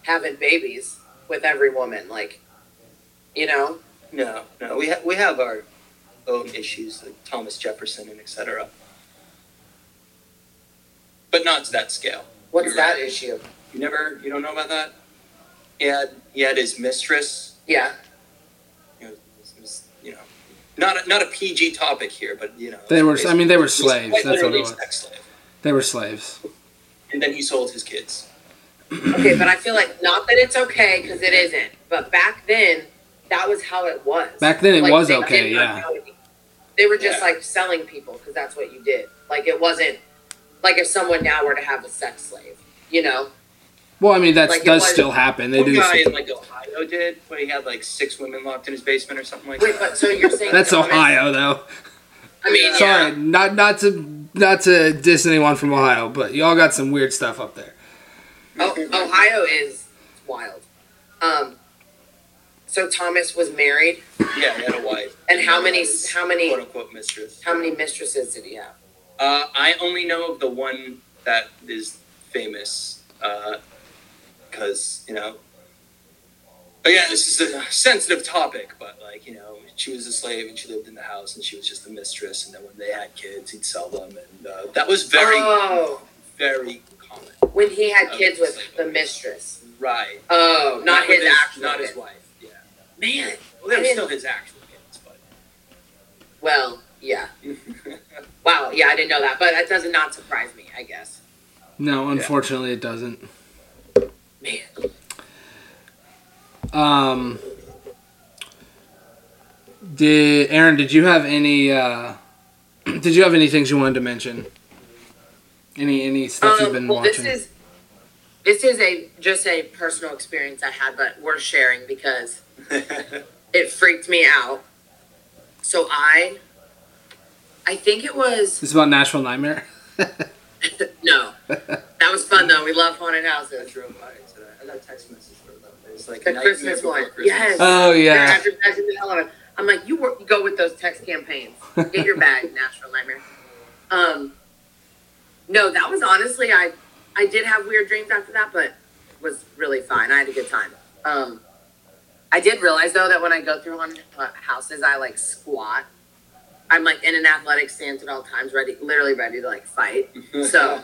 having babies with every woman, like, you know? No, no, we ha- we have our own issues, like Thomas Jefferson and etc. But not to that scale. What's You're that right. issue? You never, you don't know about that. He had he had his mistress. Yeah. You know, his- his- you know, not a, not a PG topic here, but you know, They were I mean they were slaves. That's what literally it a was. sex slave. They were slaves. And then he sold his kids. Okay, but I feel like not that it's okay because it isn't, but back then that was how it was. Back then it Like, was okay, yeah. They were just Yeah. like selling people because that's what you did. Like it wasn't like if someone now were to have a sex slave, you know? Well, I mean that Like, does was- still happen. They One do. guy in like Ohio did, where he had like six women locked in his basement or something like Wait, that. but so you're saying That's Thomas- Ohio though. I mean, yeah. Sorry, not not to not to diss anyone from Ohio, but y'all got some weird stuff up there. Oh, Ohio is wild. Um, So Thomas was married, Yeah, he had a wife. and how many? was How many? quote unquote mistress? How many mistresses did he have? Uh, I only know of the one that is famous, because you know. Again, this is a sensitive topic, but like you know, she was a slave and she lived in the house and she was just a mistress, and then when they had kids, he'd sell them, and uh, that was very, Oh, very common. when he had kids with the owners. mistress. Right. Oh, not, with his, actual. not his wife. Yeah. Man. Well, they were still his actual kids, but Well, yeah. [laughs] Wow. Yeah, I didn't know that, but that does not surprise me. I guess. No, unfortunately, it doesn't. Man. Um, did Erin? Did you have any? Uh, [clears throat] did you have any things you wanted to mention? Any any stuff you've been Um, well, watching? this is this is a just a personal experience I had, but worth sharing because [laughs] it freaked me out. So I, I think it was This is about Nashville Nightmare. [laughs] [laughs] no. That was fun though. We love haunted I houses. drove by it today. I got a text message for them. It's like The Christmas one. Christmas. Yes. Oh yeah. advertising the hell out of it. I'm like, you work, you go with those text campaigns. Get your bag, [laughs] Nashville Nightmare. Um, no, that was honestly, I, I did have weird dreams after that, but was really fine. I had a good time. Um, I did realize though that when I go through haunted uh, houses, I like squat. I'm like in an athletic stance at all times, ready, literally ready to like fight. [laughs] So,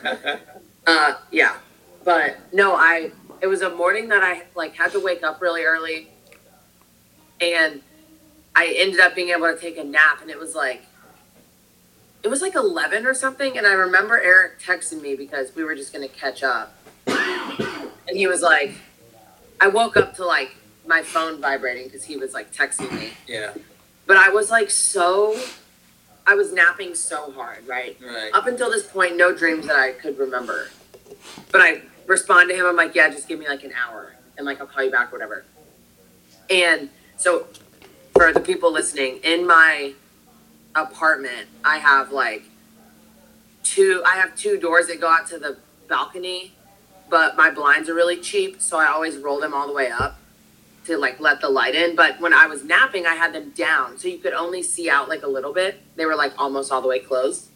uh, yeah, but no, I. It was a morning that I like had to wake up really early, and I ended up being able to take a nap, and it was like, it was like eleven or something, and I remember Eric texting me because we were just gonna catch up, and he was like, I woke up to like my phone vibrating because he was like texting me, yeah. but I was like so, I was napping so hard, right? Right. up until this point, no dreams that I could remember. But I respond to him. I'm like, yeah, just give me like an hour, and like I'll call you back, whatever. And so, for the people listening, in my apartment, I have like two. I have two doors that go out to the balcony, but my blinds are really cheap, so I always roll them all the way up to like let the light in. But when I was napping, I had them down, so you could only see out like a little bit. They were like almost all the way closed.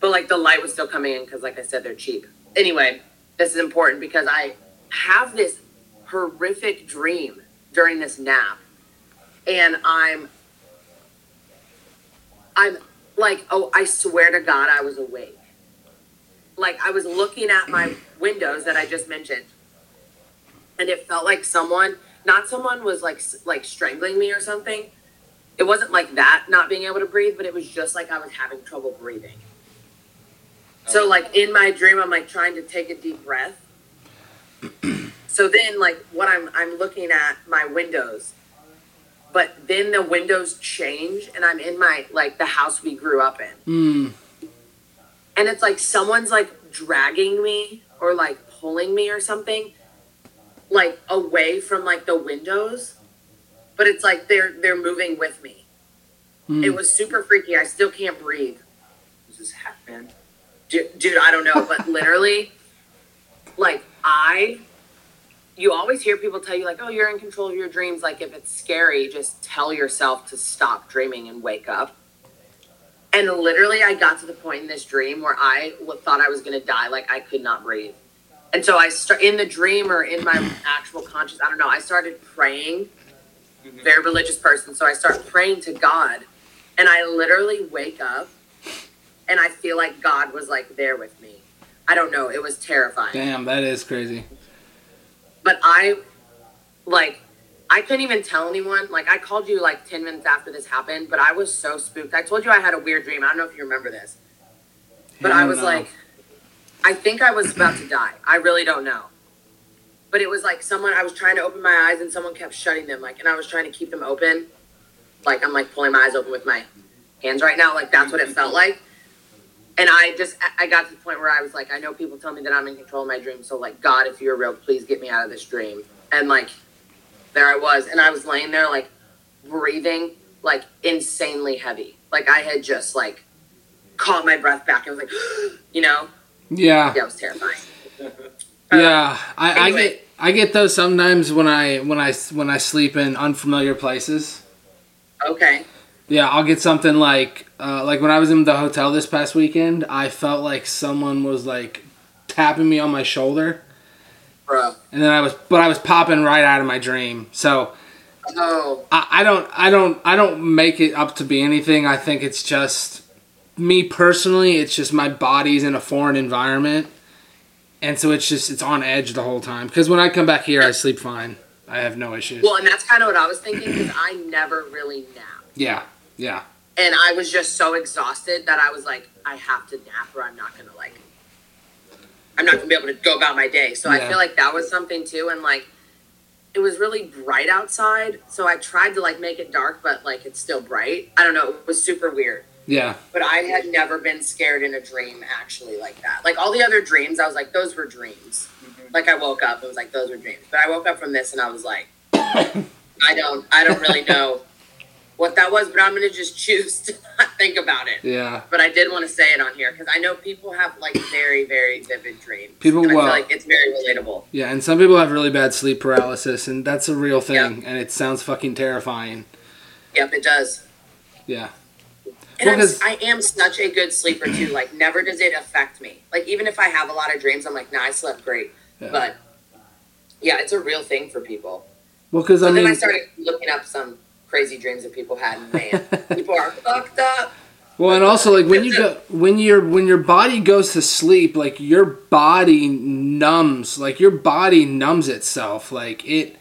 But like the light was still coming in because, like I said, they're cheap. Anyway, this is important because I have this horrific dream during this nap, and I'm, I'm like, oh, I swear to God, I was awake. Like I was looking at my windows that I just mentioned, and it felt like someone, not someone was like like strangling me or something. It wasn't like that, not being able to breathe, but it was just like I was having trouble breathing. So like in my dream, I'm like trying to take a deep breath. [clears throat] so then like what I'm I'm looking at my windows, but then the windows change and I'm in my like the house we grew up in, Mm. and it's like someone's like dragging me or like pulling me or something, like away from like the windows, but it's like they're they're moving with me. Mm. It was super freaky. I still can't breathe. This is Hackman. dude, dude i don't know but literally [laughs] like i you always hear people tell you like oh you're in control of your dreams like if it's scary just tell yourself to stop dreaming and wake up and literally i got to the point in this dream where I thought i was going to die like i could not breathe and so i start in the dream or in my actual conscious i don't know i started praying Mhm. very religious person so i start praying to god and i literally wake up and I feel like God was like there with me. I don't know. It was terrifying. Damn, that is crazy. But I, like, I couldn't even tell anyone. Like, I called you like 10 minutes after this happened, but I was so spooked. I told you I had a weird dream. I don't know if you remember this. But Yeah, I was know. like, I think I was about to die. I really don't know. But it was like someone, I was trying to open my eyes and someone kept shutting them. Like, and I was trying to keep them open. Like, I'm like pulling my eyes open with my hands right now. Like, that's what it felt like. And I just, I got to the point where I was like, I know people tell me that I'm in control of my dreams. So, like, God, if you're real, please get me out of this dream. And like, there I was. And I was laying there, like, breathing, like, insanely heavy. Like, I had just, like, caught my breath back. I was like, [gasps] you know? Yeah, Yeah, it was terrifying. yeah. I, I anyway. get I get those sometimes when I when I when I sleep in unfamiliar places. Okay. Yeah, I'll get something like uh, like when I was in the hotel this past weekend. I felt like someone was like tapping me on my shoulder, Bro. and then I was but I was popping right out of my dream. So Oh. I, I don't I don't I don't make it up to be anything. I think it's just me personally. It's just my body's in a foreign environment, and so it's just it's on edge the whole time. Because when I come back here, I sleep fine. I have no issues. Well, and that's kind of what I was thinking because I never really nap. Yeah, yeah, And I was just so exhausted that I was like, I have to nap or I'm not going to like, I'm not to be able to go about my day. So I feel like that was something too. And like, it was really bright outside. So I tried to like make it dark, but like it's still bright. I don't know. It was super weird. Yeah. But I had never been scared in a dream actually like that. Like all the other dreams, I was like, those were dreams. Mm-hmm. Like I woke up and was like, those were dreams. But I woke up from this and I was like, [laughs] I don't, I don't really know what that was, but I'm gonna just choose to not think about it. Yeah. But I did want to say it on here because I know people have like very, very vivid dreams. People and I will. feel like it's very relatable. Yeah, and some people have really bad sleep paralysis, and that's a real thing, Yeah. and it sounds fucking terrifying. Yep, it does. Yeah. And Well, I'm, 'cause- I am such a good sleeper too. [clears throat] Like, never does it affect me. Like, even if I have a lot of dreams, I'm like, nah, I slept great. Yeah. But yeah, it's a real thing for people. Well, because So I then I started looking up some crazy dreams that people had, and man, [laughs] people are fucked up. well, and also like when you go when your when your body goes to sleep, like your body numbs, like your body numbs itself, like it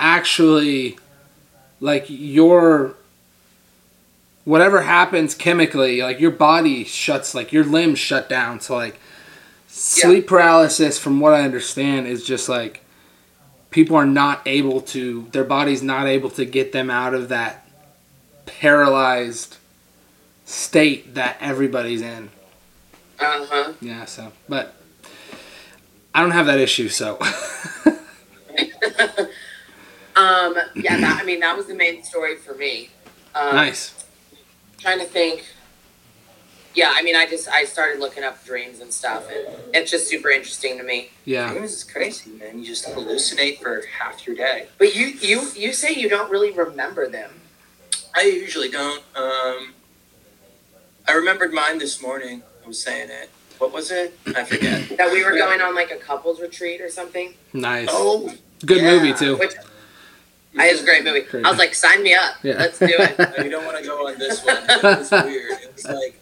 actually, like your whatever happens chemically, like your body shuts, like your limbs shut down. So like sleep paralysis, from what I understand, is just like people are not able to, their body's not able to get them out of that paralyzed state that everybody's in. Uh huh. Yeah, so, but I don't have that issue, so. [laughs] [laughs] Um. Yeah. That, I mean, that was the main story for me. Um, nice. Trying to think. Yeah. I mean, I just I started looking up dreams and stuff, and it's just super interesting to me. Yeah. Dreams is crazy, man. You just hallucinate for half your day. But you you you say you don't really remember them. I usually don't. Um, I remembered mine this morning. I was saying it. What was it? I forget. That we were going on like a couples retreat or something. Nice. Oh, Good yeah. movie, too. Which I it was a great movie. Great. I was like, sign me up. Yeah. Let's do it. [laughs] we don't want to go on this one. It was weird. It was like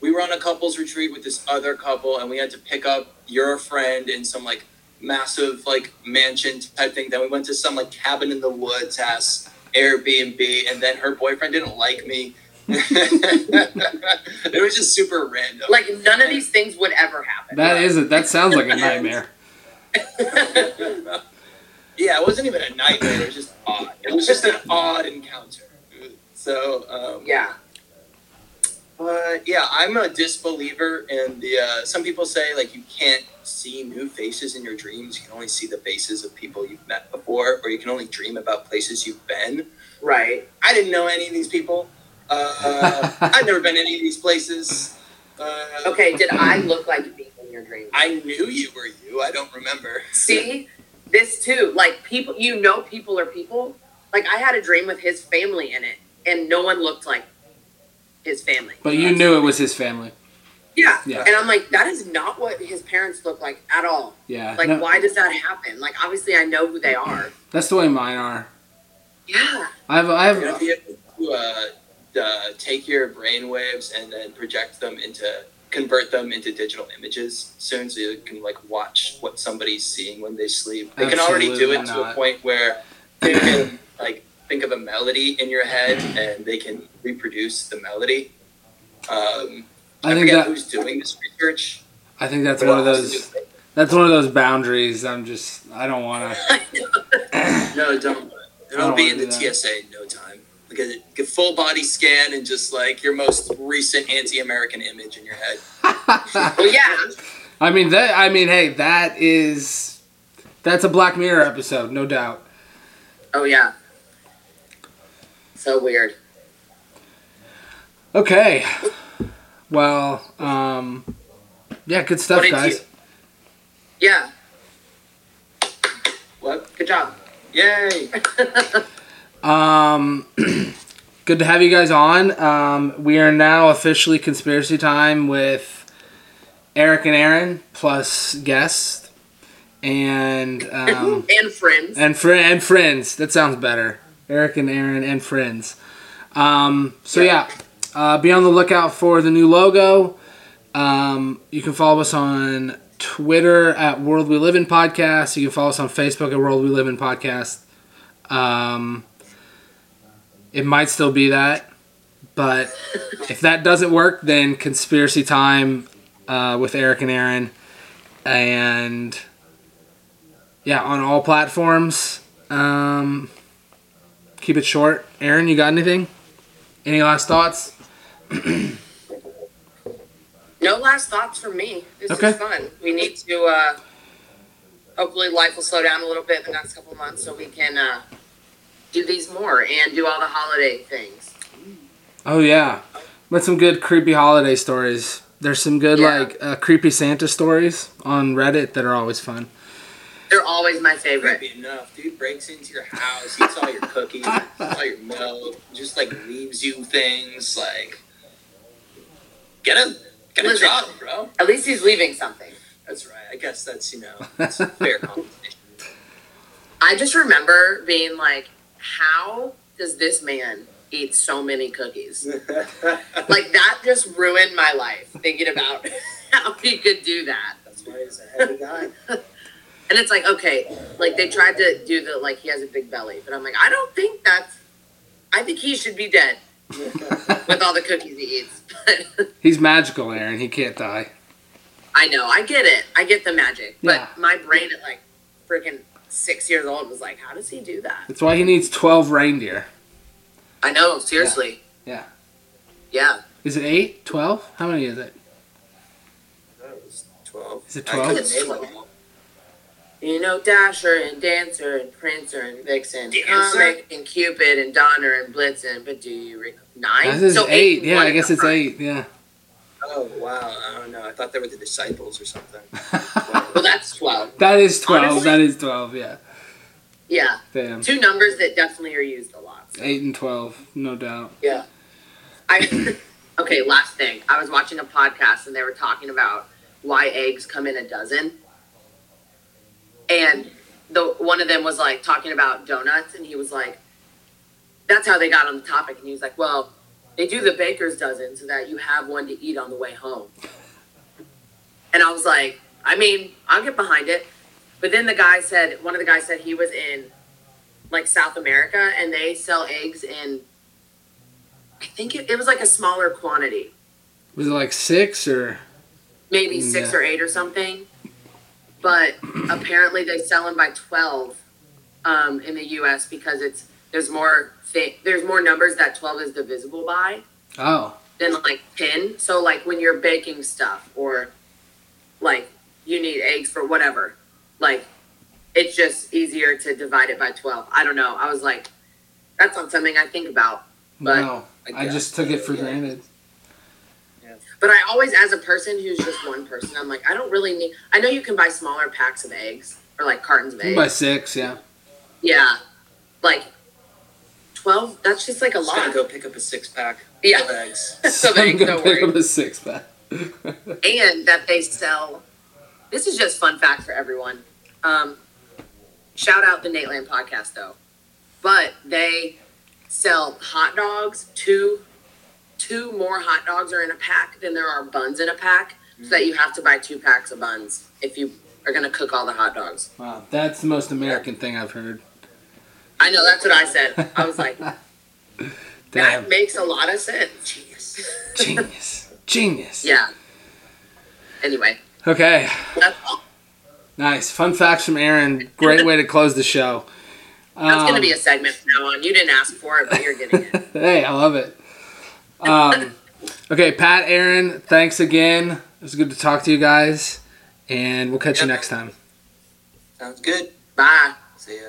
we were on a couples retreat with this other couple, and we had to pick up your friend in some like massive like mansion type thing. Then we went to some like cabin in the woods ass Airbnb, and then her boyfriend didn't like me. [laughs] it was just super random. Like none of these things would ever happen. That is it. That sounds like a [laughs] nightmare. Yeah, it wasn't even a nightmare. It was just odd. It was just an odd encounter. So um, yeah. But yeah, I'm a disbeliever in the. Uh, some people say like you can't see new faces in your dreams. You can only see the faces of people you've met before, or you can only dream about places you've been. Right. I didn't know any of these people. Uh, I've never been to any of these places. Uh, Okay. Did I look like me in your dream? I knew you were you. I don't remember. See, this too. Like people, you know, people are people. Like I had a dream with his family in it, and no one looked like his family. But you knew it was his family. Yeah. Yeah. And I'm like, that is not what his parents look like at all. Yeah. Like, no, why does that happen? Like, obviously, I know who they are. That's the way mine are. Yeah. I have. I You're gonna have. be able to uh, uh, take your brain waves and then project them into convert them into digital images soon, so you can like watch what somebody's seeing when they sleep. They can already do it Absolutely to a point where they can like think of a melody in your head and they can reproduce the melody. Um, I, I think forget that. who's doing this research. I think that's one of it has to those. That's one of those boundaries. I'm just. I don't want to. [laughs] [laughs] No, don't. It'll don't be in the that. TSA in no time. Like a, a full body scan and just like your most recent anti-American image in your head. [laughs] Well, yeah. I mean that. I mean, hey, that is. That's a Black Mirror episode, no doubt. Oh, yeah. So weird. Okay. Well, um, yeah, good stuff, What guys. you- Yeah. What? Good job. Yay! [laughs] Um, [clears throat] good to have you guys on. Um, we are now officially conspiracy time with Eric and Erin plus guests and [laughs] um, and friends. and fri and friends. That sounds better. Eric and Erin and friends. Um, so yeah, uh, be on the lookout for the new logo. Um, you can follow us on Twitter at World We Live in Podcast. You can follow us on Facebook at World We Live in Podcast. Um, it might still be that, but if that doesn't work, then Conspiracy Time uh, with Eric and Erin, and yeah, on all platforms. Um, keep it short. Erin, you got anything? Any last thoughts? [clears throat] No last thoughts from me. This Okay. is fun. We need to. Uh, hopefully, life will slow down a little bit in the next couple of months, so we can uh, do these more and do all the holiday things. Oh yeah, with some good creepy holiday stories. There's some good Yeah. like uh, creepy Santa stories on Reddit that are always fun. They're always my favorite. Creepy enough. Dude breaks into your house, eats all your cookies, [laughs] all your milk, just like leaves you things. Like, get a get a Listen. job, bro. At least he's leaving something. That's right. I guess that's you know that's fair [laughs] competition. I just remember being like, how does this man eat so many cookies? [laughs] Like, that just ruined my life thinking about [laughs] how he could do that. that's why he's a heavy guy. [laughs] And it's like, okay, like they tried to do the, like, he has a big belly. But I'm like, I don't think that's, I think he should be dead with all the cookies he eats. But He's magical, Erin. He can't die. I know, I get it. I get the magic. But Yeah. my brain at like freaking six years old was like, how does he do that? That's why he needs twelve reindeer. I know, seriously. Yeah. Yeah. Is it eight? Twelve? How many is it? That was twelve. Is it 12? couldn't It's 12. You know, Dasher and Dancer and Prancer and Vixen, Dancer? Comet and Cupid and Donner and Blitzen. But do you rec- nine? This is so eight. and Yeah, I guess it's the eight. Yeah. Oh wow! I don't know. I thought they were the disciples or something. [laughs] Well, that's twelve. that is twelve. Honestly- that is twelve. Yeah. Yeah, Damn. two numbers that definitely are used a lot. so. Eight and twelve, no doubt. Yeah. I [coughs] okay. Last thing, I was watching a podcast and they were talking about why eggs come in a dozen, and the one of them was like talking about donuts, and he was like, "That's how they got on the topic." And he was like, "Well, they do the baker's dozen so that you have one to eat on the way home." And I was like, "I mean, I'll get behind it," but then the guy said, one of the guys said he was in like South America and they sell eggs in I think it, it was like a smaller quantity, Was it like six or? maybe six Yeah. or eight or something. But apparently they sell them by twelve um, in the U.S. because it's there's more thi- there's more numbers that twelve is divisible by Oh. than like ten. So like when you're baking stuff or like you need eggs for whatever, like it's just easier to divide it by twelve. I don't know. I was like, that's not something I think about. But- no. I guess, just took it for yeah. granted. But I always, as a person who's just one person, I'm like, I don't really need. I know you can buy smaller packs of eggs or like cartons of eggs. By six, yeah. yeah, like twelve. That's just like a Just gonna lot. go pick up a six pack Yeah. of eggs. [laughs] [laughs] so I'm they gonna don't pick worry. up a six pack. [laughs] And that they sell. This is just fun fact for everyone. Um, shout out the Nateland podcast though, but they sell hot dogs. Two, two more hot dogs are in a pack than there are buns in a pack, so that you have to buy two packs of buns if you are gonna cook all the hot dogs. wow, that's the most American thing I've heard. I know that's what I said. I was like, [laughs] Damn. that makes a lot of sense. Genius. Genius. Genius. Yeah. Anyway, Okay. that's all. Nice. Fun facts from Erin. Great way to close the show. That's Um, gonna be a segment from now on. You didn't ask for it, but you're getting it. [laughs] hey, I love it. Um, okay, Pat, Erin, thanks again. It was good to talk to you guys, and we'll catch you next time. Sounds good. Bye. See ya.